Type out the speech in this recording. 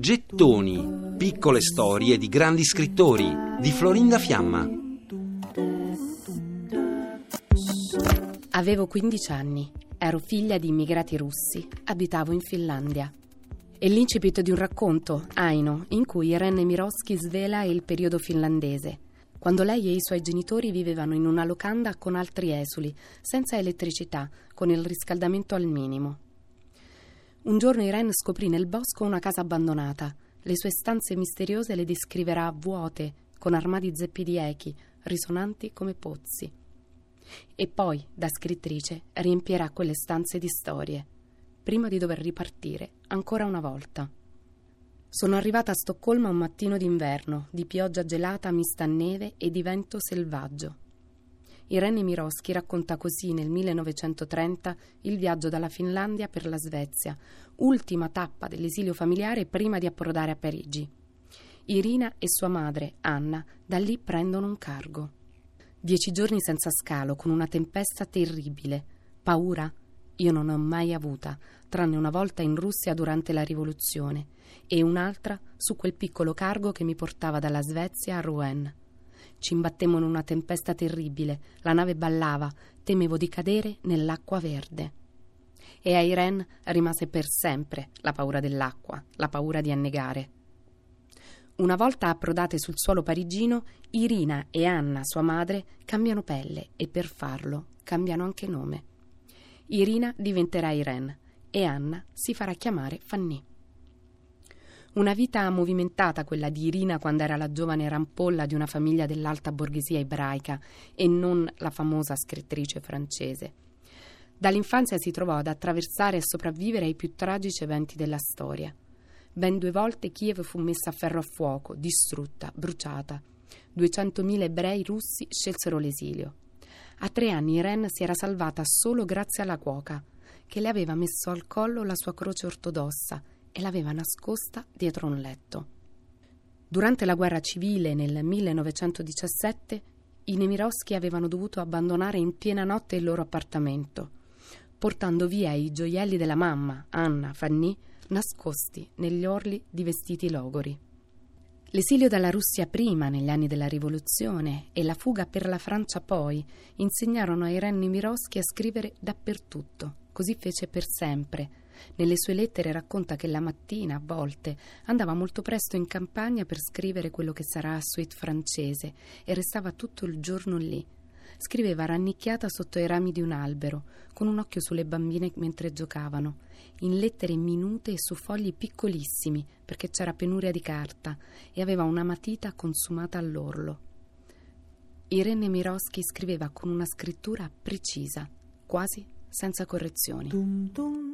Gettoni, piccole storie di grandi scrittori di Florinda Fiamma. Avevo 15 anni, ero figlia di immigrati russi, abitavo in Finlandia. È l'incipit di un racconto, Aino, in cui Irene Miroschi svela il periodo finlandese, quando lei e i suoi genitori vivevano in una locanda con altri esuli, senza elettricità, con il riscaldamento al minimo. Un giorno Irene scoprì nel bosco una casa abbandonata. Le sue stanze misteriose le descriverà vuote, con armadi zeppi di echi, risonanti come pozzi. E poi, da scrittrice, riempirà quelle stanze di storie, prima di dover ripartire ancora una volta. Sono arrivata a Stoccolma un mattino d'inverno, di pioggia gelata mista a neve e di vento selvaggio. Irene Miroschi racconta così nel 1930 il viaggio dalla Finlandia per la Svezia, ultima tappa dell'esilio familiare prima di approdare a Parigi. Irina e sua madre, Anna, da lì prendono un cargo. Dieci giorni senza scalo, con una tempesta terribile. Paura? Io non ho mai avuta, tranne una volta in Russia durante la rivoluzione e un'altra su quel piccolo cargo che mi portava dalla Svezia a Rouen. Ci imbattemmo in una tempesta terribile, la nave ballava, temevo di cadere nell'acqua verde. E a Irene rimase per sempre la paura dell'acqua, la paura di annegare. Una volta approdate sul suolo parigino, Irina e Anna, sua madre, cambiano pelle e per farlo cambiano anche nome. Irina diventerà Irene e Anna si farà chiamare Fanny. Una vita movimentata quella di Irina quando era la giovane rampolla di una famiglia dell'alta borghesia ebraica e non la famosa scrittrice francese. Dall'infanzia si trovò ad attraversare e sopravvivere ai più tragici eventi della storia. Ben due volte Kiev fu messa a ferro a fuoco, distrutta, bruciata. 200.000 ebrei russi scelsero l'esilio. A tre anni Irene si era salvata solo grazie alla cuoca, che le aveva messo al collo la sua croce ortodossa e l'aveva nascosta dietro un letto. Durante la guerra civile nel 1917 i Nemirovsky avevano dovuto abbandonare in piena notte il loro appartamento, portando via i gioielli della mamma, Anna, Fanny, nascosti negli orli di vestiti logori. L'esilio dalla Russia prima, negli anni della rivoluzione, e la fuga per la Francia poi, insegnarono a Irene Nemirovsky a scrivere dappertutto. Così fece per sempre, nelle sue lettere racconta che la mattina, a volte, andava molto presto in campagna per scrivere quello che sarà suite francese e restava tutto il giorno lì. Scriveva rannicchiata sotto i rami di un albero, con un occhio sulle bambine mentre giocavano, in lettere minute e su fogli piccolissimi, perché c'era penuria di carta, e aveva una matita consumata all'orlo. Irene Miroschi scriveva con una scrittura precisa, quasi senza correzioni. Dum dum.